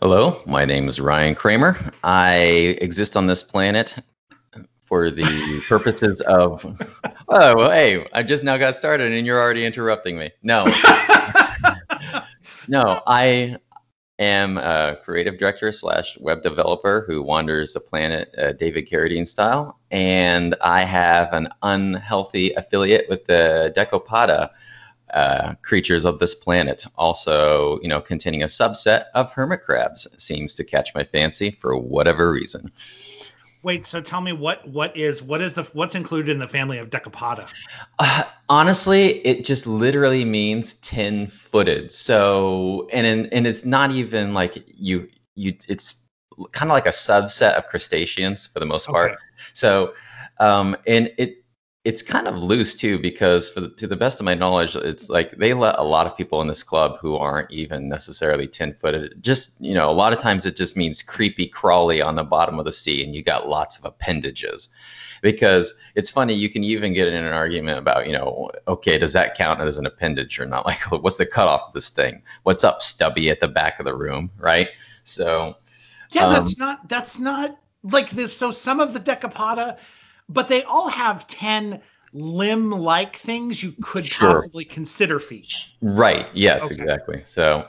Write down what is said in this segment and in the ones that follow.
Hello, my name is Ryan Kramer. I exist on this planet for the purposes of. Oh, well, hey, I just now got started and you're already interrupting me. No. no, I am a creative director slash web developer who wanders the planet uh, David Carradine style, and I have an unhealthy affiliate with the Decapoda uh, creatures of this planet. Also, you know, containing a subset of hermit crabs seems to catch my fancy for whatever reason. Wait, so tell me what what is what is the what's included in the family of Decapoda? Uh, honestly, it just literally means ten-footed. So, and in, and it's not even like you you it's kind of like a subset of crustaceans for the most part. Okay. So, um, and it it's kind of loose too because the, to the best of my knowledge it's like they let a lot of people in this club who aren't even necessarily 10 footed just you know a lot of times it just means creepy crawly on the bottom of the sea and you got lots of appendages. Because it's funny you can even get in an argument about you know okay does that count as an appendage or not? Like what's the cutoff of this thing? What's up stubby at the back of the room right? So yeah um, that's not that's not like this so some of the decapoda but they all have 10 limb like things you could sure. possibly consider feet. Right. Yes, okay. exactly. So,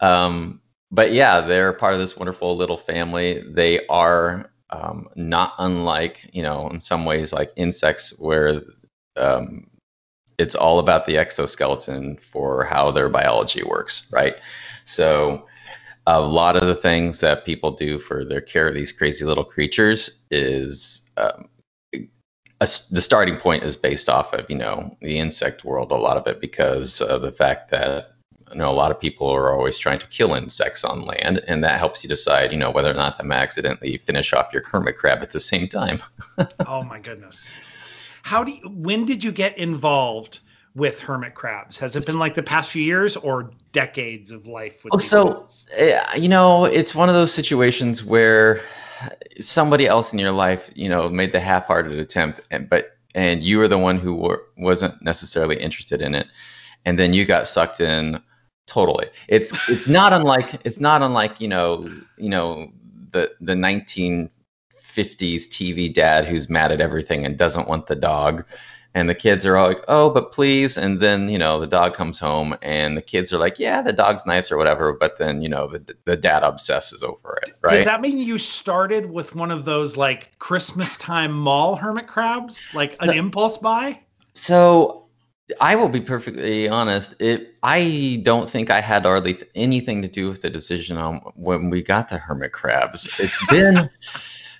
um, but yeah, they're part of this wonderful little family. They are um, not unlike, you know, in some ways like insects where um, it's all about the exoskeleton for how their biology works, right? So, a lot of the things that people do for their care of these crazy little creatures is um, a, the starting point is based off of you know the insect world a lot of it because of the fact that you know a lot of people are always trying to kill insects on land and that helps you decide you know whether or not to accidentally finish off your hermit crab at the same time. Oh my goodness. How do you, when did you get involved with hermit crabs? Has it been like the past few years or decades of life with oh, so eh, you know it's one of those situations where somebody else in your life, you know, made the half-hearted attempt, and but and you were the one who were, wasn't necessarily interested in it, and then you got sucked in totally. It's it's not unlike it's not unlike you know you know the the 1950s TV dad who's mad at everything and doesn't want the dog and the kids are all like, "Oh, but please." And then you know the dog comes home, and the kids are like, "Yeah, the dog's nice or whatever." But then you know the the dad obsesses over it, right? Does that mean you started with one of those like Christmas time mall hermit crabs, like an impulse buy? So I will be perfectly honest. It I don't think I had hardly anything to do with the decision on when we got the hermit crabs. It's been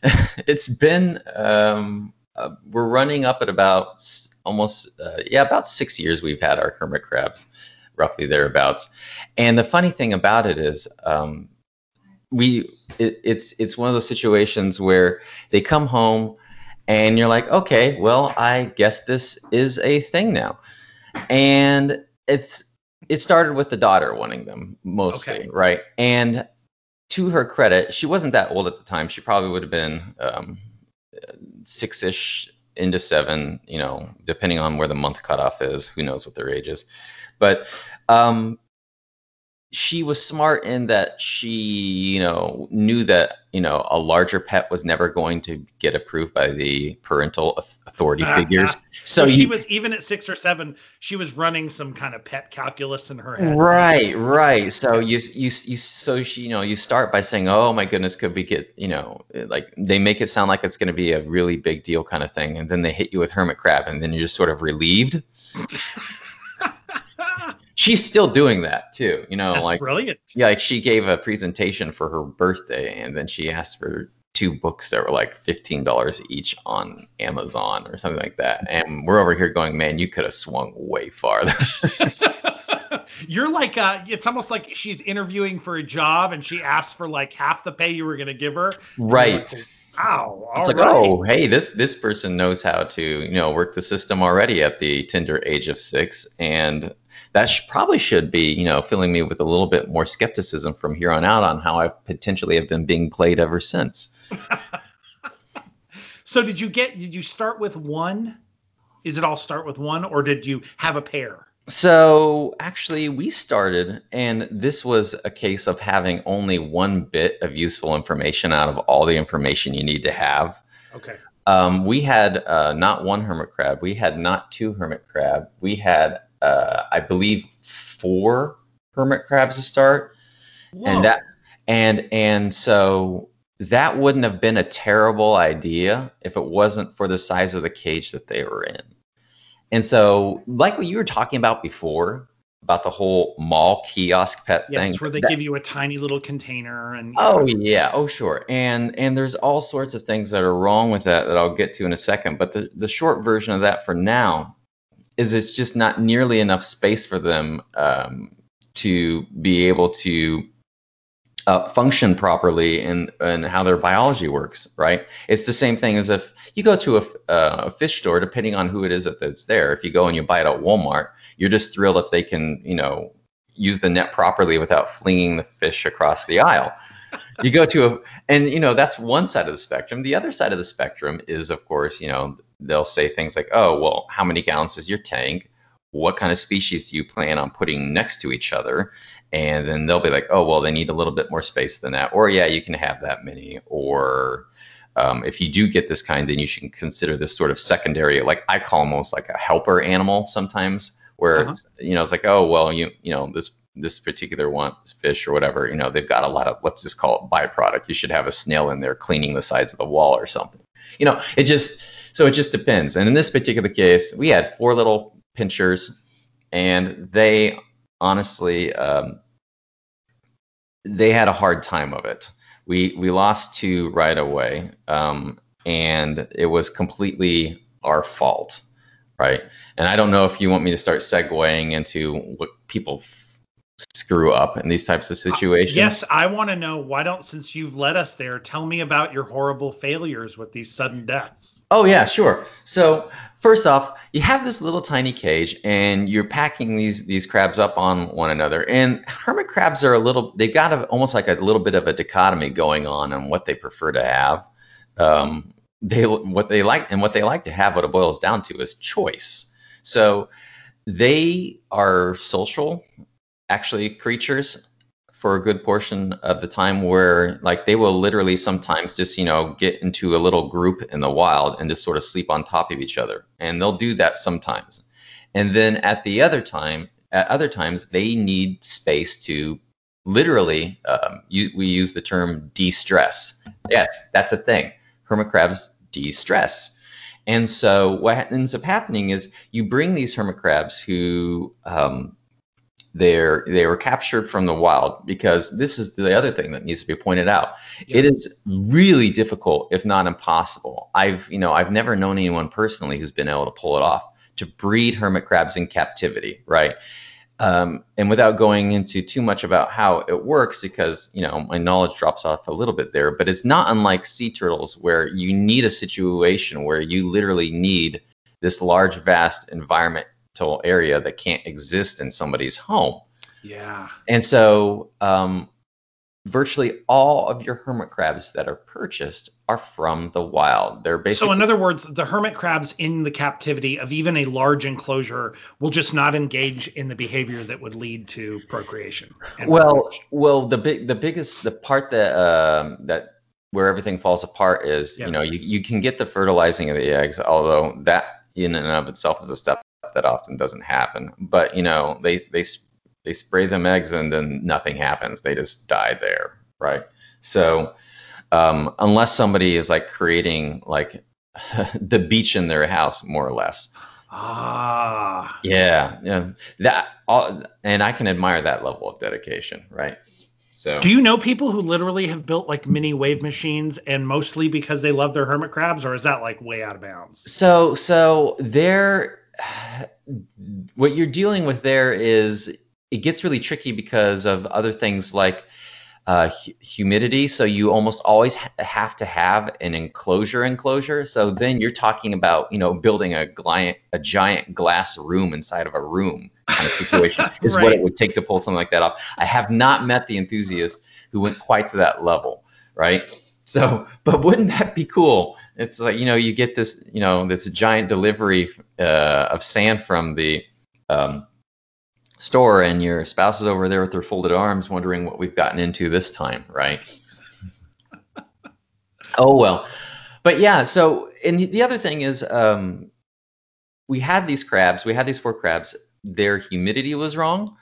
it's been um uh, we're running up at about almost uh, yeah about six years we've had our hermit crabs roughly thereabouts. And the funny thing about it is um, we it, it's it's one of those situations where they come home and you're like okay well i guess this is a thing now. And it's it started with the daughter wanting them mostly okay. right? And to her credit she wasn't that old at the time. She probably would have been um, six ish into seven, you know, depending on where the month cutoff is. Who knows what their age is? But um, she was smart in that she, you know, knew that, you know, a larger pet was never going to get approved by the parental authority uh, figures. Uh, so, so she was even at six or seven, she was running some kind of pet calculus in her head. Right, right. So you, you, you, so she, you know, you start by saying, oh my goodness, could we get, you know, like they make it sound like it's going to be a really big deal kind of thing, and then they hit you with hermit crab, and then you're just sort of relieved. she's still doing that too. You know, That's like brilliant. Yeah, like she gave a presentation for her birthday, and then she asked for two books that were like fifteen dollars each on Amazon or something like that. And we're over here going, man, you could have swung way farther. You're like, uh, it's almost like she's interviewing for a job, and she asks for like half the pay you were gonna give her. Right. Wow. It's like, right. oh, hey, this this person knows how to, you know, work the system already at the tender age of six, and that sh- probably should be, you know, filling me with a little bit more skepticism from here on out on how I potentially have been being played ever since. so did you get? Did you start with one? Is it all start with one, or did you have a pair? So actually, we started, and this was a case of having only one bit of useful information out of all the information you need to have. Okay. Um, we had uh, not one hermit crab. We had not two hermit crab. We had, uh, I believe, four hermit crabs to start, Whoa. and that, and and so that wouldn't have been a terrible idea if it wasn't for the size of the cage that they were in. And so, like what you were talking about before, about the whole mall kiosk pet yes, thing. where they that- give you a tiny little container and Oh yeah, oh sure. And and there's all sorts of things that are wrong with that that I'll get to in a second. But the, the short version of that for now is it's just not nearly enough space for them um, to be able to uh, function properly and in how their biology works, right? It's the same thing as if you go to a, uh, a fish store, depending on who it is that's there. If you go and you buy it at Walmart, you're just thrilled if they can, you know, use the net properly without flinging the fish across the aisle. You go to a, and you know, that's one side of the spectrum. The other side of the spectrum is, of course, you know, they'll say things like, oh, well, how many gallons is your tank? What kind of species do you plan on putting next to each other? And then they'll be like, oh, well, they need a little bit more space than that. Or, yeah, you can have that many. Or, um, if you do get this kind, then you should consider this sort of secondary, like I call almost like a helper animal sometimes, where Uh-huh. you know it's like, oh well, you you know this this particular one fish or whatever, you know they've got a lot of let's just call it byproduct. You should have a snail in there cleaning the sides of the wall or something. You know, it just so it just depends. And in this particular case, we had four little pinchers, and they honestly um, they had a hard time of it. We we lost two right away, um, and it was completely our fault, right? And I don't know if you want me to start segueing into what people screw up in these types of situations. Yes, I want to know why don't since you've led us there, tell me about your horrible failures with these sudden deaths. Oh yeah, sure. So first off, you have this little tiny cage, and you're packing these these crabs up on one another. And hermit crabs are a little, they've got a, almost like a little bit of a dichotomy going on on what they prefer to have. Um, they what they like and what they like to have, what it boils down to, is choice. So they are social, actually creatures for a good portion of the time where like they will literally sometimes just you know get into a little group in the wild and just sort of sleep on top of each other. And they'll do that sometimes. And then at the other time at other times they need space to literally um, you, we use the term de-stress. Yes that's a thing. Hermit crabs de-stress. And so what ends up happening is you bring these hermit crabs who um, they're they were captured from the wild because this is the other thing that needs to be pointed out. It is really difficult, if not impossible. I've you know I've never known anyone personally who's been able to pull it off to breed hermit crabs in captivity, right? Um, and without going into too much about how it works, because you know my knowledge drops off a little bit there, but it's not unlike sea turtles where you need a situation where you literally need this large, vast environmental area that can't exist in somebody's home. Yeah. And so, um, virtually all of your hermit crabs that are purchased are from the wild. They're basically So in other words, the hermit crabs in the captivity of even a large enclosure will just not engage in the behavior that would lead to procreation. well, reproduction. well, the big, the biggest, the part that um, that where everything falls apart is, Yeah. you know, you, you can get the fertilizing of the eggs, although that in and of itself is a step that often doesn't happen. But you know, they they they spray them eggs and then nothing happens. They just die there, right? So um, unless somebody is like creating like the beach in their house, more or less, Ah. yeah, yeah, that all, and I can admire that level of dedication, right? So Do you know people who literally have built like mini wave machines and mostly because they love their hermit crabs, or is that like way out of bounds? So so there what you're dealing with there is it gets really tricky because of other things like uh, humidity. So you almost always ha- have to have an enclosure enclosure. So then you're talking about you know building a giant a giant glass room inside of a room kind of situation is what it would take to pull something like that off. I have not met the enthusiast who went quite to that level, right? So, but wouldn't that be cool? It's like you know you get this you know this giant delivery uh, of sand from the um, store and your spouse is over there with their folded arms wondering what we've gotten into this time, right? oh well. But yeah, so and the other thing is um, we had these crabs, we had these four crabs, their humidity was wrong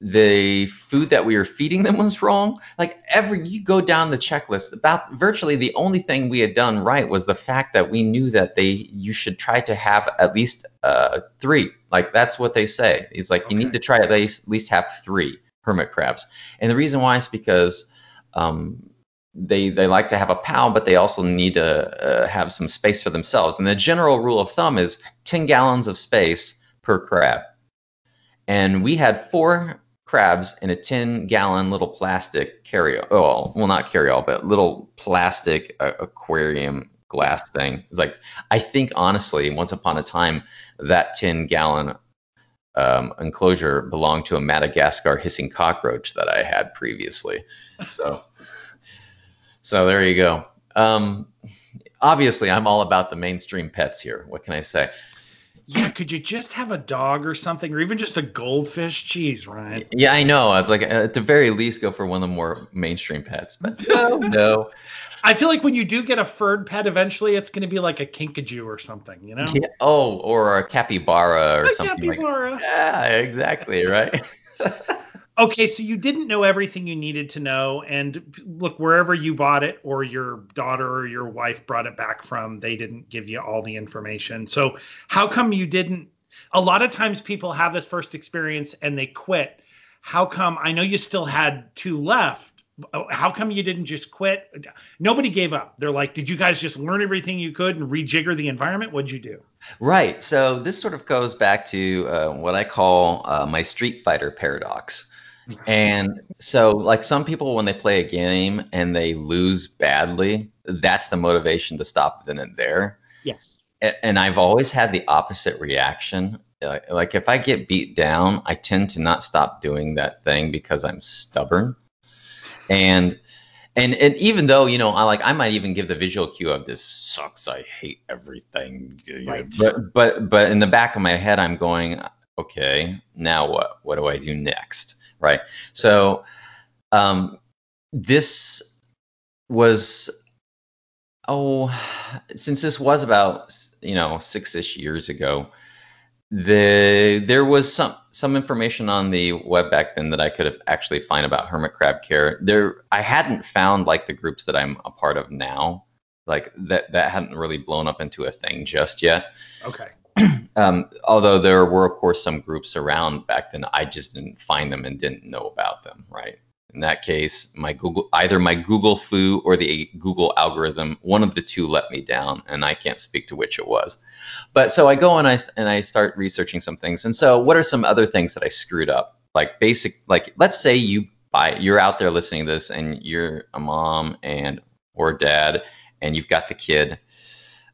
the food that we were feeding them was wrong. Like every you go down the checklist, about virtually the only thing we had done right was the fact that we knew that they you should try to have at least uh, three. Like that's what they say. It's like okay. you need to try at least at least have three hermit crabs. And the reason why is because um, they they like to have a pal, but they also need to uh, have some space for themselves. And the general rule of thumb is 10 gallons of space per crab. And we had four crabs in a 10 gallon little plastic carry oh well not carry all but little plastic uh, aquarium glass thing. It's like i think honestly once upon a time that 10 gallon um, enclosure belonged to a madagascar hissing cockroach that i had previously. So so there you go. Um, obviously i'm all about the mainstream pets here. What can i say yeah, could you just have a dog or something, or even just a goldfish? Jeez, Ryan. Yeah, I know. I was like uh, at the very least go for one of the more mainstream pets, but no, no. I feel like when you do get a furred pet, eventually it's going to be like a kinkajou or something, you know? Yeah. Oh, or a capybara or a something capybara. like. Yeah, exactly, right. Okay, so you didn't know everything you needed to know, and look, wherever you bought it, or your daughter or your wife brought it back from, they didn't give you all the information. So how come you didn't? A lot of times people have this first experience and they quit. How come? I know you still had two left. How come you didn't just quit? Nobody gave up. They're like, did you guys just learn everything you could and rejigger the environment? What'd you do? Right. So this sort of goes back to uh, what I call uh, my Street Fighter paradox and so, like some people, when they play a game and they lose badly, that's the motivation to stop then and there. Yes. And I've always had the opposite reaction. Uh, like if I get beat down, I tend to not stop doing that thing because I'm stubborn. And and and even though you know I like I might even give the visual cue of this sucks, I hate everything. Right. But but but in the back of my head, I'm going, okay, now what? What do I do next? Right? So um, this was oh, since this was about you know six-ish years ago, the there was some some information on the web back then that I could have actually find about hermit crab care. There, I hadn't found like the groups that I'm a part of now, like that that hadn't really blown up into a thing just yet. Okay. Um, although there were, of course, some groups around back then, I just didn't find them and didn't know about them, right? In that case, my Google, either my Google foo or the Google algorithm, one of the two let me down, and I can't speak to which it was. But so I go and I and I start researching some things. And so, what are some other things that I screwed up? Like basic, like let's say you buy, you're out there listening to this, and you're a mom and or dad, and you've got the kid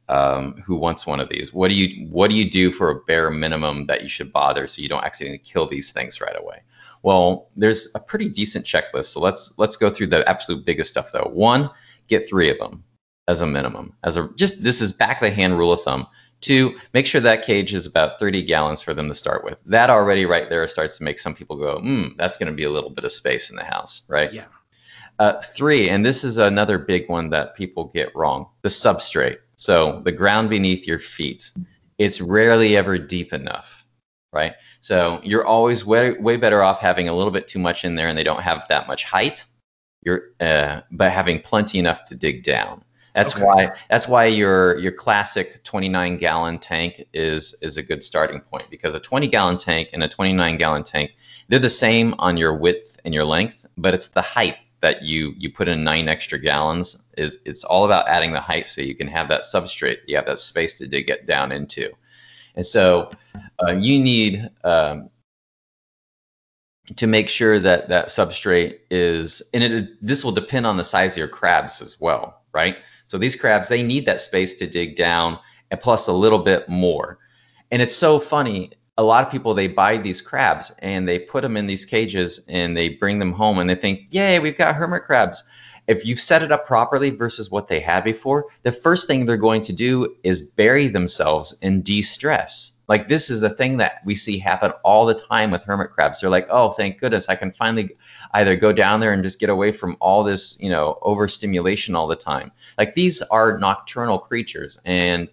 um, who wants one of these? What do you what do you do for a bare minimum that you should bother so you don't accidentally kill these things right away? Well, there's a pretty decent checklist. So let's let's go through the absolute biggest stuff though. One, get three of them as a minimum. As a just this is back of the hand rule of thumb. Two, make sure that cage is about 30 gallons for them to start with. That already right there starts to make some people go, hmm, that's going to be a little bit of space in the house, right? Yeah. Uh, three, and this is another big one that people get wrong: the substrate. So the ground beneath your feet, it's rarely ever deep enough, right? So you're always way, way better off having a little bit too much in there and they don't have that much height. You're, uh, but having plenty enough to dig down. That's okay. why that's why your your classic 29 gallon tank is is a good starting point because a 20 gallon tank and a 29 gallon tank they're the same on your width and your length, but it's the height that you you put in nine extra gallons is it's all about adding the height so you can have that substrate you have that space to dig it down into. And so uh, you need um, to make sure that that substrate is and it this will depend on the size of your crabs as well right? So these crabs they need that space to dig down and plus a little bit more. And it's so funny a lot of people they buy these crabs and they put them in these cages and they bring them home and they think, "Yay, we've got hermit crabs." if you've set it up properly versus what they had before, the first thing they're going to do is bury themselves in de-stress. Like this is a thing that we see happen all the time with hermit crabs. They're like, oh, thank goodness, I can finally either go down there and just get away from all this, you know, overstimulation all the time. Like these are nocturnal creatures, and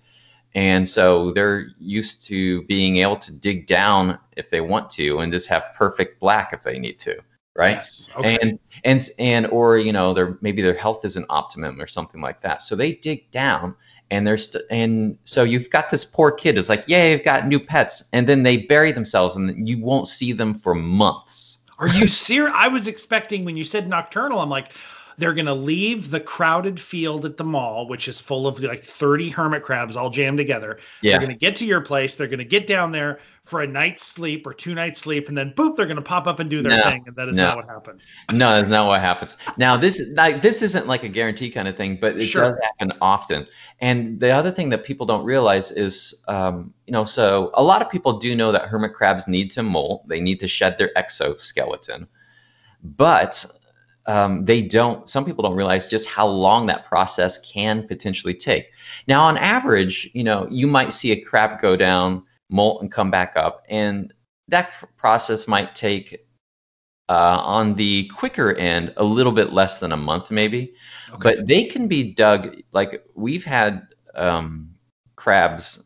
and so they're used to being able to dig down if they want to, and just have perfect black if they need to right? Yes. Okay. And and and or you know, their maybe their health isn't optimum or something like that. So they dig down and they're st- and so you've got this poor kid is like, yeah, I've got new pets, and then they bury themselves and you won't see them for months. Are you serious? I was expecting when you said nocturnal, I'm like, they're going to leave the crowded field at the mall, which is full of like 30 hermit crabs all jammed together. Yeah. They're going to get to your place. They're going to get down there for a night's sleep or two nights sleep, and then boop, they're going to pop up and do their no, thing. And that is no. not what happens. No, that's not what happens. Now, this like this isn't like a guarantee kind of thing, but it sure. does happen often. And the other thing that people don't realize is, um, you know, so a lot of people do know that hermit crabs need to molt. They need to shed their exoskeleton. But um, they don't some people don't realize just how long that process can potentially take now on average you know you might see a crab go down molt and come back up and that process might take uh, on the quicker end a little bit less than a month maybe okay. but they can be dug like we've had um, crabs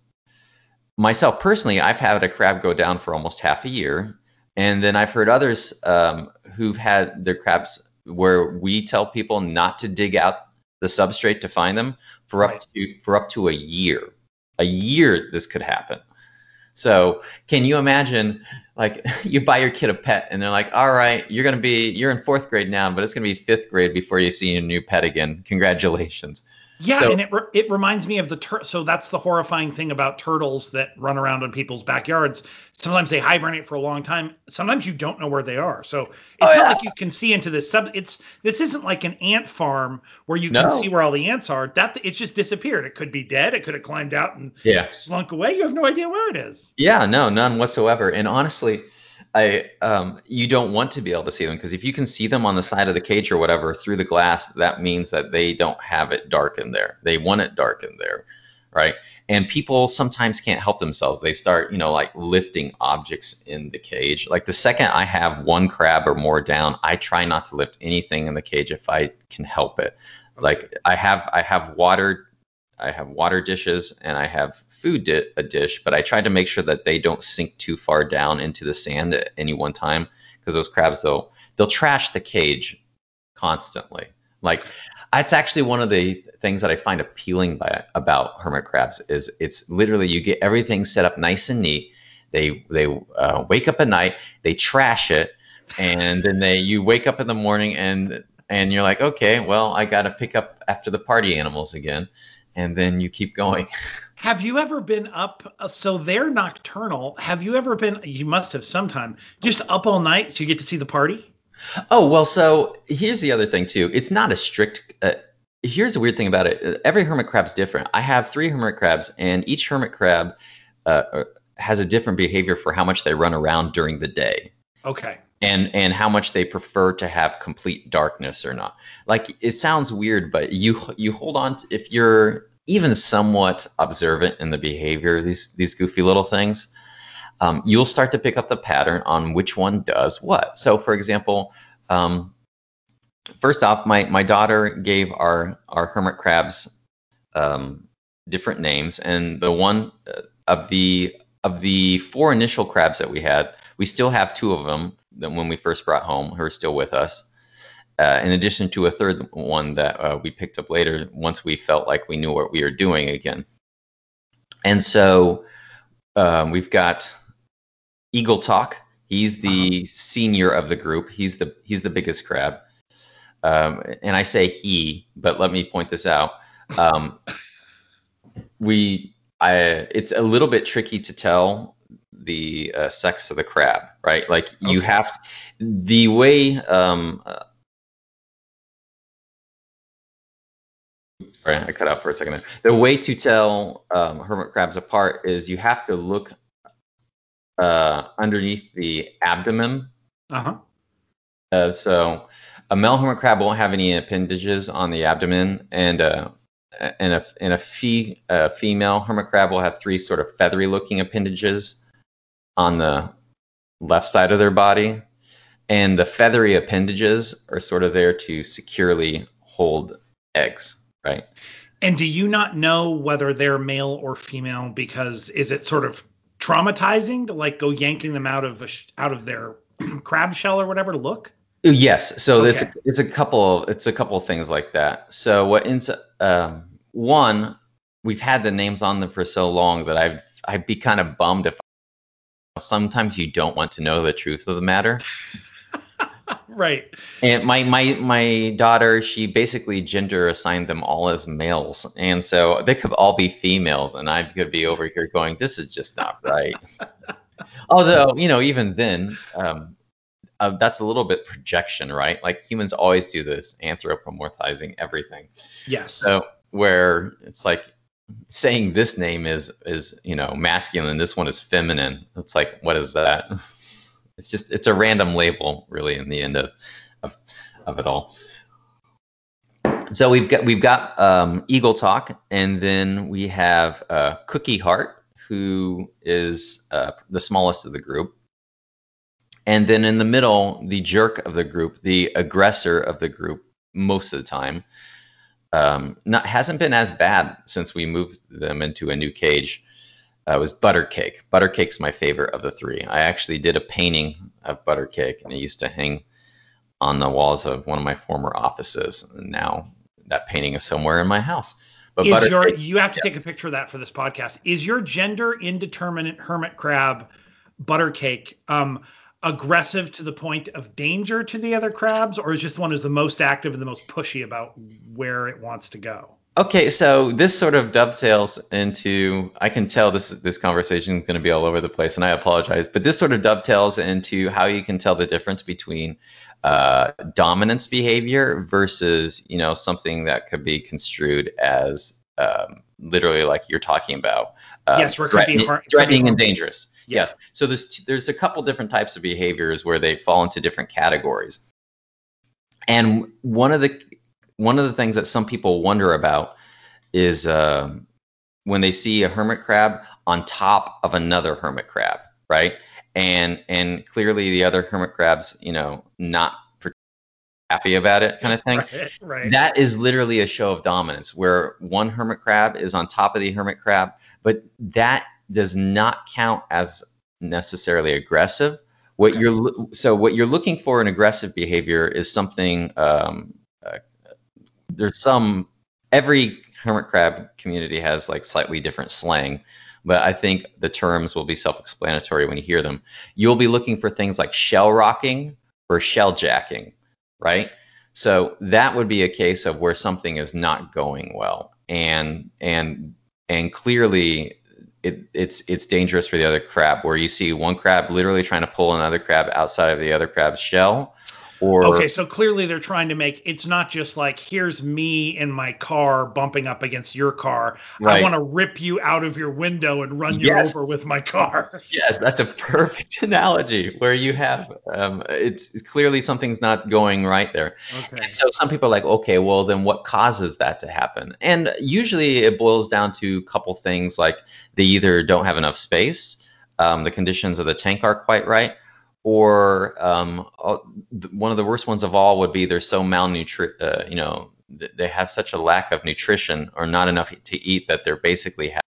myself personally i've had a crab go down for almost half a year and then i've heard others um, who've had their crabs where we tell people not to dig out the substrate to find them for right. up to for up to a year. A year this could happen. So can you imagine like you buy your kid a pet and they're like, all right, you're gonna be you're in fourth grade now, but it's gonna be fifth grade before you see your new pet again. Congratulations. Yeah, so, and it re- it reminds me of the tur- so that's the horrifying thing about turtles that run around in people's backyards. Sometimes they hibernate for a long time. Sometimes you don't know where they are. So it's oh, not yeah. like you can see into this sub. It's this isn't like an ant farm where you no. can see where all the ants are. That it's just disappeared. It could be dead. It could have climbed out and yeah. slunk away. You have no idea where it is. Yeah, no, none whatsoever. And honestly, I um, you don't want to be able to see them because if you can see them on the side of the cage or whatever through the glass, that means that they don't have it dark in there. They want it dark in there, right? And people sometimes can't help themselves. They start, you know, like lifting objects in the cage. Like the second I have one crab or more down, I try not to lift anything in the cage if I can help it. Like I have I have water I have water dishes and I have food di- a dish, but I try to make sure that they don't sink too far down into the sand at any one time because those crabs they'll they'll trash the cage constantly. Like that's actually one of the things that I find appealing by, about hermit crabs is it's literally you get everything set up nice and neat. They they uh, wake up at night, they trash it, and then they you wake up in the morning and and you're like, okay, well I got to pick up after the party animals again, and then you keep going. Have you ever been up? Uh, so they're nocturnal. Have you ever been? You must have sometime. Just up all night so you get to see the party. Oh well, so here's the other thing too. It's not a strict. Uh, here's the weird thing about it. Every hermit crab's different. I have three hermit crabs, and each hermit crab uh, uh, has a different behavior for how much they run around during the day. Okay. And and how much they prefer to have complete darkness or not. Like it sounds weird, but you you hold on to, if you're even somewhat observant in the behavior of these these goofy little things, um, you'll start to pick up the pattern on which one does what. So, for example, um, first off, my my daughter gave our our hermit crabs um, different names, and the one uh, of the of the four initial crabs that we had, we still have two of them when we first brought home, who are still with us uh, in addition to a third one that uh, we picked up later once we felt like we knew what we were doing again. And so um, we've got Eagle Talk. He's the uh-huh. senior of the group. He's the he's the biggest crab. Um, and I say he, but let me point this out. Um, we I it's a little bit tricky to tell the uh, sex of the crab, right? Like you okay. have the way um, Sorry, I cut out for a second there. The way to tell um, hermit crabs apart is you have to look uh, underneath the abdomen. Uh-huh. Uh, so a male hermit crab won't have any appendages on the abdomen, and uh, and a and a, fee, a female hermit crab will have three sort of feathery looking appendages on the left side of their body, and the feathery appendages are sort of there to securely hold eggs, right? And do you not know whether they're male or female because is it sort of traumatizing to like go yanking them out of a sh- out of their crab shell or whatever to look? Yes, so Okay. it's a, it's a couple it's a couple of things like that. So what ends um, one we've had the names on them for so long that I've I'd be kind of bummed if sometimes you don't want to know the truth of the matter. Right. And my my my daughter, she basically gender assigned them all as males, and so they could all be females, and I could be over here going, "This is just not right." Although, you know, even then, um, uh, that's a little bit projection, right? Like humans always do this, anthropomorphizing everything. Yes. So where it's like saying this name is is you know masculine, this one is feminine. It's like, what is that? It's just it's a random label, really, in the end of of, of it all. So we've got we've got um, Eagle Talk, and then we have uh, Cookie Heart, who is uh, the smallest of the group, and then in the middle, the jerk of the group, the aggressor of the group, most of the time, um, not hasn't been as bad since we moved them into a new cage. Uh, was Buttercake. Buttercake's my favorite of the three. I actually did a painting of Buttercake, and it used to hang on the walls of one of my former offices. And now that painting is somewhere in my house. But is your you have to take a picture of that for this podcast. Is your gender indeterminate hermit crab buttercake um aggressive to the point of danger to the other crabs, or is just one is the most active and the most pushy about where it wants to go? Okay, so this sort of dovetails into I can tell this this conversation is going to be all over the place, and I apologize, but this sort of dovetails into how you can tell the difference between uh, dominance behavior versus you know something that could be construed as um, literally like you're talking about. uh, Yes, where it could be threatening, har- threatening and dangerous. Yes. So there's there's a couple different types of behaviors where they fall into different categories. And one of the one of the things that some people wonder about is um when they see a hermit crab on top of another hermit crab, right? And and clearly the other hermit crabs, you know, not happy about it, kind of thing. Right. right. That is literally a show of dominance where one hermit crab is on top of the hermit crab, but that does not count as necessarily aggressive. What you're so what you're looking for in aggressive behavior is something. Um, uh, there's some every hermit crab community has like slightly different slang, but I think the terms will be self-explanatory when you hear them. You'll be looking for things like shell rocking or shell jacking, right? So that would be a case of where something is not going well, and and and clearly it, it's it's dangerous for the other crab. Where you see one crab literally trying to pull another crab outside of the other crab's shell, or Okay, so clearly they're trying to make it's not just like here's me in my car bumping up against your car. I want to rip you out of your window and run you Yes. over with my car. Yes, that's a perfect analogy where you have um, it's, it's clearly something's not going right there. Okay. And so some people are like, okay, well then what causes that to happen? And usually it boils down to a couple things like they either don't have enough space, um, the conditions of the tank aren't quite right, or um, uh, one of the worst ones of all would be they're so malnutri, uh, you know, they have such a lack of nutrition or not enough to eat that they're basically have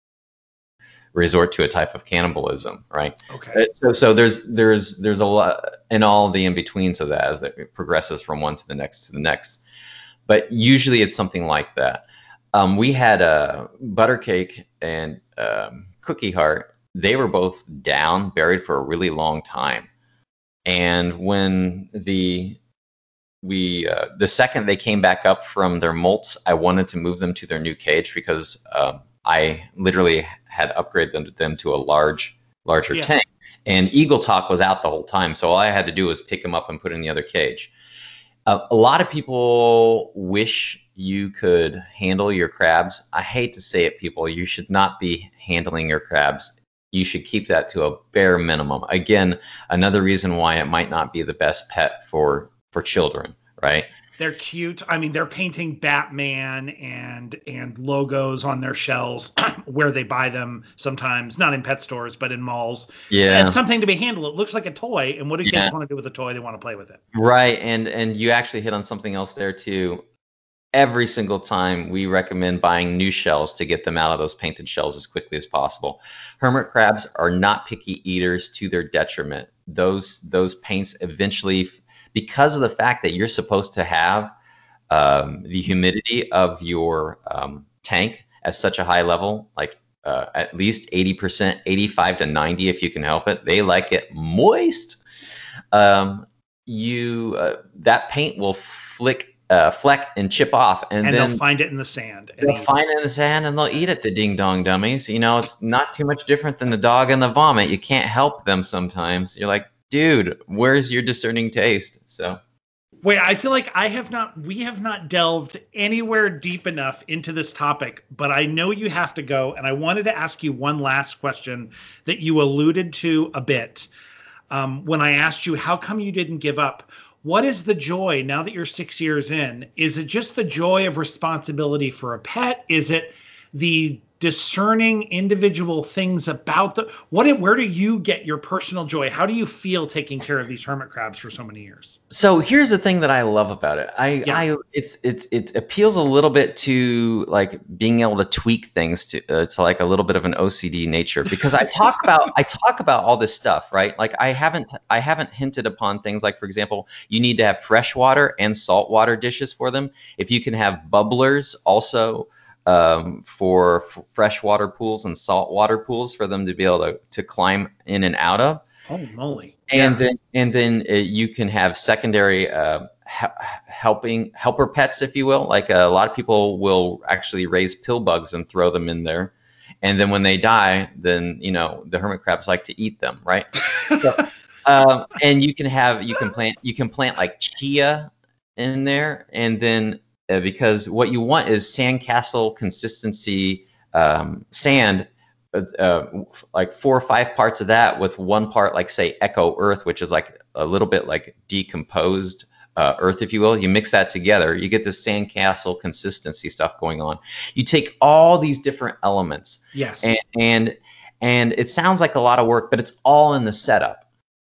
resort to a type of cannibalism, right? Okay. Uh, So, so there's there's there's a lot in all the in betweens of that as it progresses from one to the next to the next. But usually it's something like that. Um, we had a butter cake and um, cookie heart. They were both down, buried for a really long time. And when the we uh, the second they came back up from their molts, I wanted to move them to their new cage because um, I literally had upgraded them, them to a large larger Yeah. tank. And Eagle Talk was out the whole time, so all I had to do was pick him up and put in the other cage. Uh, a lot of people wish you could handle your crabs. I hate to say it, people. You should not be handling your crabs. You should keep that to a bare minimum. Again, another reason why it might not be the best pet for for children, right? They're cute. I mean, they're painting Batman and and logos on their shells where they buy them sometimes, not in pet stores, but in malls. Yeah. As something to be handled. It looks like a toy, and what do Yeah. kids want to do with a toy? They want to play with it. Right, and and you actually hit on something else there too. Every single time we recommend buying new shells to get them out of those painted shells as quickly as possible. Hermit crabs are not picky eaters to their detriment. Those those paints eventually, because of the fact that you're supposed to have um, the humidity of your um, tank at such a high level, like uh, at least 80%, 85 to 90 if you can help it. They like it moist. Um, you uh, that paint will flick, uh, fleck and chip off, and, And, then they'll find it in the sand. And they'll find it in the sand and they'll eat it. The ding dong dummies. You know, it's not too much different than the dog and the vomit. You can't help them sometimes. You're like, dude, where's your discerning taste? So. Wait, I feel like I have not we have not delved anywhere deep enough into this topic, but I know you have to go and I wanted to ask you one last question that you alluded to a bit. Um, when I asked you how come you didn't give up, what is the joy now that you're 6 years in? Is it just the joy of responsibility for a pet? Is it the discerning individual things about the what where do you get your personal joy? How do you feel taking care of these hermit crabs for so many years? So here's the thing that I love about it. I, Yeah. I it's it's it appeals a little bit to like being able to tweak things to uh, to like a little bit of an OCD nature because I talk about I talk about all this stuff, right? Like I haven't I haven't hinted upon things like for example, you need to have fresh water and salt water dishes for them. If you can have bubblers also um, for f- freshwater pools and saltwater pools for them to be able to, to climb in and out of. Holy moly. and Yeah. then and then uh, you can have secondary uh, he- helping helper pets if you will. Like a lot of people will actually raise pill bugs and throw them in there. And then when they die then you know the hermit crabs like to eat them right? So, um, and you can have you can plant you can plant like chia in there. And then uh, because what you want is sandcastle consistency um, sand uh, like four or five parts of that with one part like say Eco Earth which is like a little bit like decomposed uh, earth if you will. You mix that together you get this sandcastle consistency stuff going on. You take all these different elements. Yes. and and and it sounds like a lot of work but it's all in the setup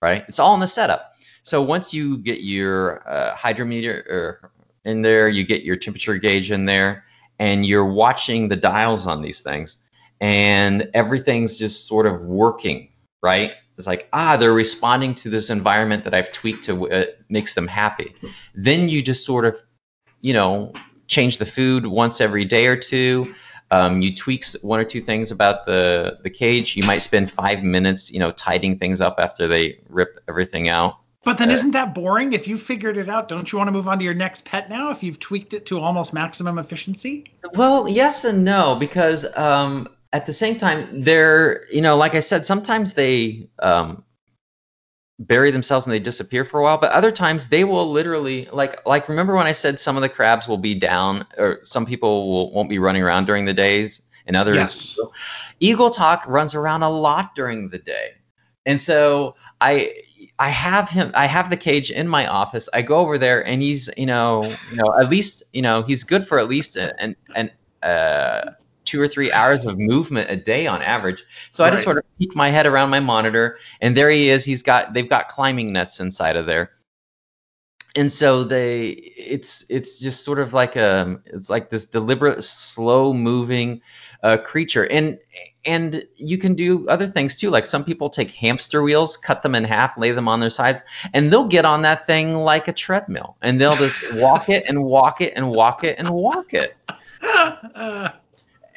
right? It's all in the setup. So once you get your uh, hydrometer er, in there you get your temperature gauge in there and you're watching the dials on these things and everything's just sort of working right it's like ah they're responding to this environment that i've tweaked to uh, makes them happy then you just sort of you know change the food once every day or two um, you tweak one or two things about the the cage. You might spend five minutes, you know, tidying things up after they rip everything out. But then isn't that boring? If you figured it out, don't you want to move on to your next pet now if you've tweaked it to almost maximum efficiency? Well, yes and no, because um, at the same time, they're, you know, like I said, sometimes they um, bury themselves and they disappear for a while, but other times they will literally, like, like remember when I said some of the crabs will be down, or some people will, won't be running around during the days, and others. Yes. Eagle Talk runs around a lot during the day, and so I. I have him. I have the cage in my office. I go over there, and he's, you know, you know, at least, you know, he's good for at least an, an, uh, two or three hours of movement a day on average. So I just sort of peek my head around my monitor, and there he is. He's got they've got climbing nets inside of there, and so they it's it's just sort of like a it's like this deliberate, slow moving uh, creature, and and you can do other things too. Like some people take hamster wheels, cut them in half, lay them on their sides, and they'll get on that thing like a treadmill, and they'll just walk it and walk it and walk it and walk it.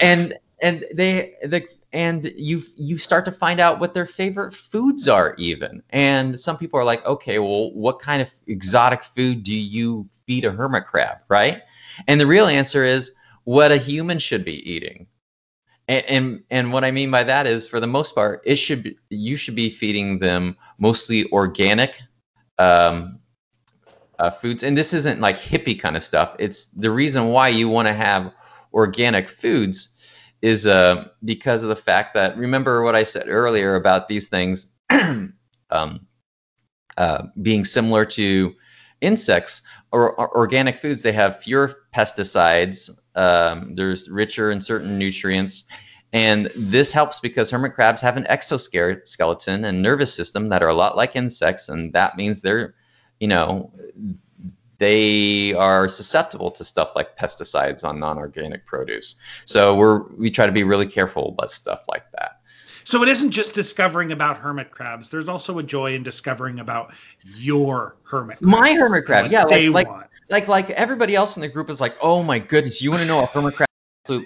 And and they the and you you start to find out what their favorite foods are even. And some people are like okay well what kind of exotic food do you feed a hermit crab? Right? And the real answer is what a human should be eating and and, what i mean by that is for the most part it should be, you should be feeding them mostly organic um, uh, foods. And this isn't like hippie kind of stuff. It's the reason why you want to have organic foods is uh, because of the fact that remember what I said earlier about these things um, uh, being similar to insects or, or organic foods, they have fewer pesticides. Um, there's richer in certain nutrients. And this helps because hermit crabs have an exoskeleton and nervous system that are a lot like insects, and that means they're, you know, they are susceptible to stuff like pesticides on non-organic produce. So we're we try to be really careful about stuff like that. So it isn't just discovering about hermit crabs. There's also a joy in discovering about your hermit. Crabs My hermit crab, yeah, like like, like like everybody else in the group is like, oh my goodness, you want to know a hermit crab?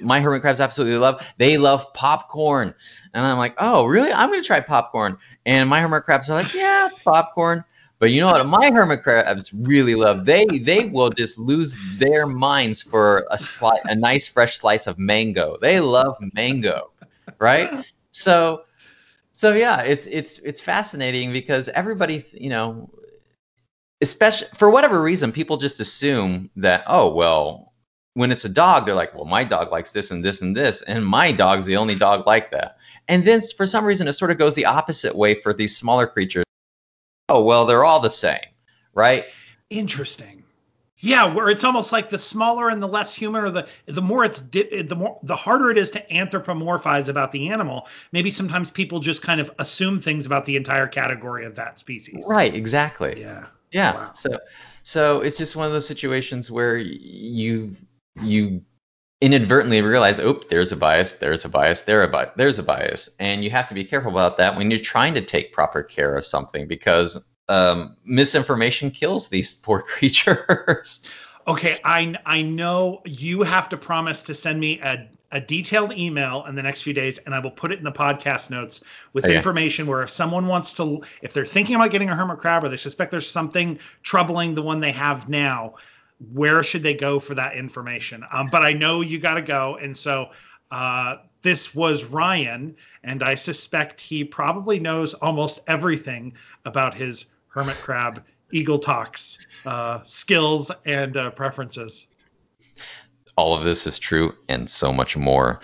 My hermit crabs absolutely love. They love popcorn, and I'm like, oh really? I'm gonna try popcorn. And my hermit crabs are like, yeah, it's popcorn. But you know what? My hermit crabs really love. They they will just lose their minds for a slice, a nice fresh slice of mango. They love mango, right? So so yeah, it's it's it's fascinating because everybody, you know, especially for whatever reason, people just assume that oh well, when it's a dog, they're like, well, my dog likes this and this and this, and my dog's the only dog like that. And then for some reason, it sort of goes the opposite way for these smaller creatures. Oh well they're all the same right? Interesting yeah where it's almost like the smaller and the less human or the the more it's di- the more the harder it is to anthropomorphize about the animal. Maybe sometimes people just kind of assume things about the entire category of that species. Right exactly. Yeah. Yeah wow. so so it's just one of those situations where you you inadvertently realize, oh, there's a bias, there's a bias, there a bi- there's a bias, and you have to be careful about that when you're trying to take proper care of something because um, misinformation kills these poor creatures. okay, I I know you have to promise to send me a a detailed email in the next few days and I will put it in the podcast notes with okay. information where if someone wants to if they're thinking about getting a hermit crab or they suspect there's something troubling the one they have now where should they go for that information? Um, but I know you got to go, and so uh, this was Ryan, and I suspect he probably knows almost everything about his hermit crab eagle talks uh, skills and uh, preferences. All of this is true and so much more.